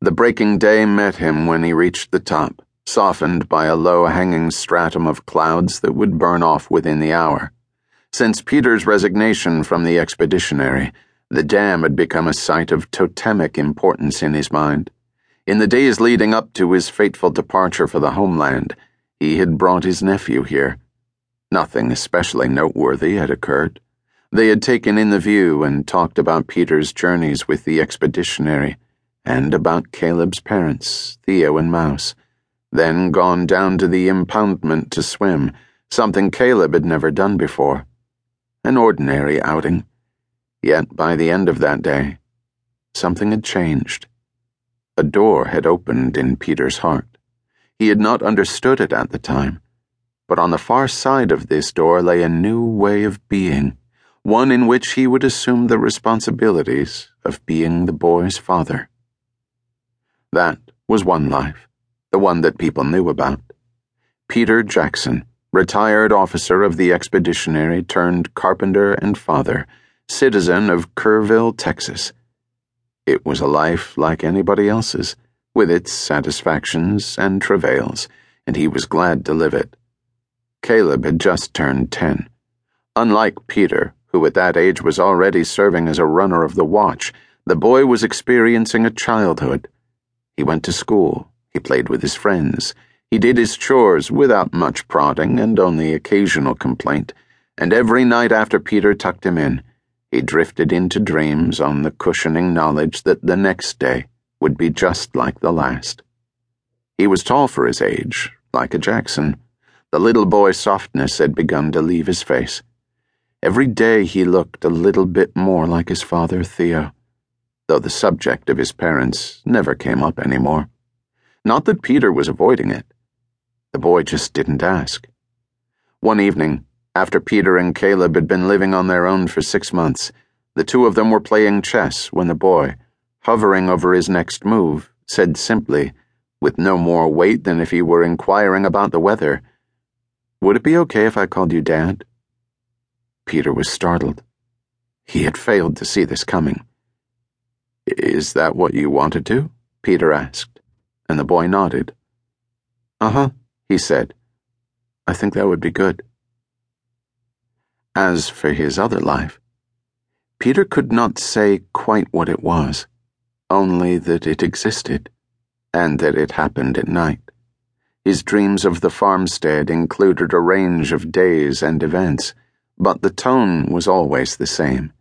The breaking day met him when he reached the top, softened by a low hanging stratum of clouds that would burn off within the hour. Since Peter's resignation from the expeditionary, the dam had become a site of totemic importance in his mind. In the days leading up to his fateful departure for the homeland, he had brought his nephew here. Nothing especially noteworthy had occurred. They had taken in the view and talked about Peter's journeys with the expeditionary, and about Caleb's parents, Theo and Maus, then gone down to the impoundment to swim, something Caleb had never done before. An ordinary outing Yet by the end of that day, something had changed. A door had opened in Peter's heart. He had not understood it at the time, but on the far side of this door lay a new way of being, one in which he would assume the responsibilities of being the boy's father. That was one life, the one that people knew about. Peter Jaxon, retired officer of the expeditionary turned carpenter and father citizen of Kerrville, Texas. It was a life like anybody else's, with its satisfactions and travails, and he was glad to live it. Caleb had just turned ten. Unlike Peter, who at that age was already serving as a runner of the watch, the boy was experiencing a childhood. He went to school, he played with his friends, he did his chores without much prodding and only occasional complaint, and every night after Peter tucked him in, he drifted into dreams on the cushioning knowledge that the next day would be just like the last. He was tall for his age, like a Jaxon. The little boy softness had begun to leave his face. Every day he looked a little bit more like his father, Theo, though the subject of his parents never came up any more. Not that Peter was avoiding it. The boy just didn't ask. One evening, after Peter and Caleb had been living on their own for six months, the two of them were playing chess when the boy, hovering over his next move, said simply, with no more weight than if he were inquiring about the weather, Would it be okay if I called you Dad? Peter was startled. He had failed to see this coming. Is that what you wanted to? Peter asked, and the boy nodded. Uh huh, he said. I think that would be good. As for his other life, Peter could not say quite what it was, only that it existed, and that it happened at night. His dreams of the farmstead included a range of days and events, but the tone was always the same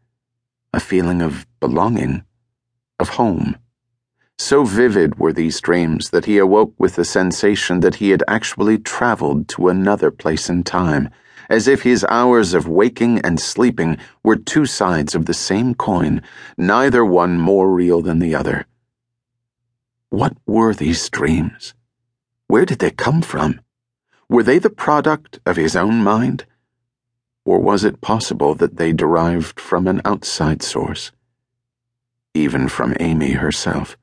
a feeling of belonging, of home. So vivid were these dreams that he awoke with the sensation that he had actually traveled to another place in time as if his hours of waking and sleeping were two sides of the same coin, neither one more real than the other. What were these dreams? Where did they come from? Were they the product of his own mind? Or was it possible that they derived from an outside source? Even from Amy herself.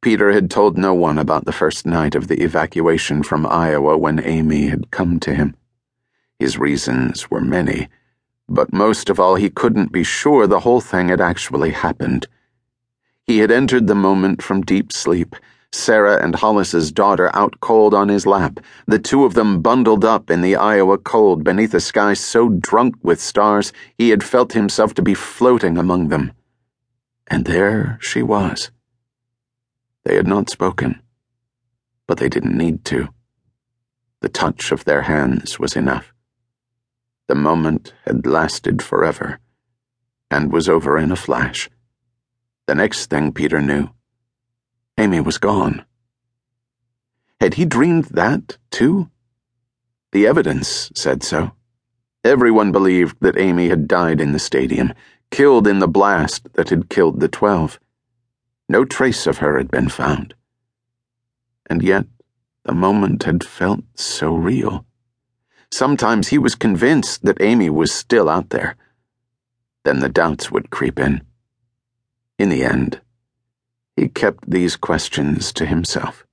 Peter had told no one about the first night of the evacuation from Iowa when Amy had come to him. His reasons were many, but most of all, he couldn't be sure the whole thing had actually happened. He had entered the moment from deep sleep, Sarah and Hollis's daughter out cold on his lap, the two of them bundled up in the Iowa cold beneath a sky so drunk with stars he had felt himself to be floating among them. And there she was. They had not spoken, but they didn't need to. The touch of their hands was enough. The moment had lasted forever and was over in a flash. The next thing Peter knew, Amy was gone. Had he dreamed that, too? The evidence said so. Everyone believed that Amy had died in the stadium, killed in the blast that had killed the twelve. No trace of her had been found. And yet, the moment had felt so real. Sometimes he was convinced that Amy was still out there. Then the doubts would creep in. In the end, he kept these questions to himself.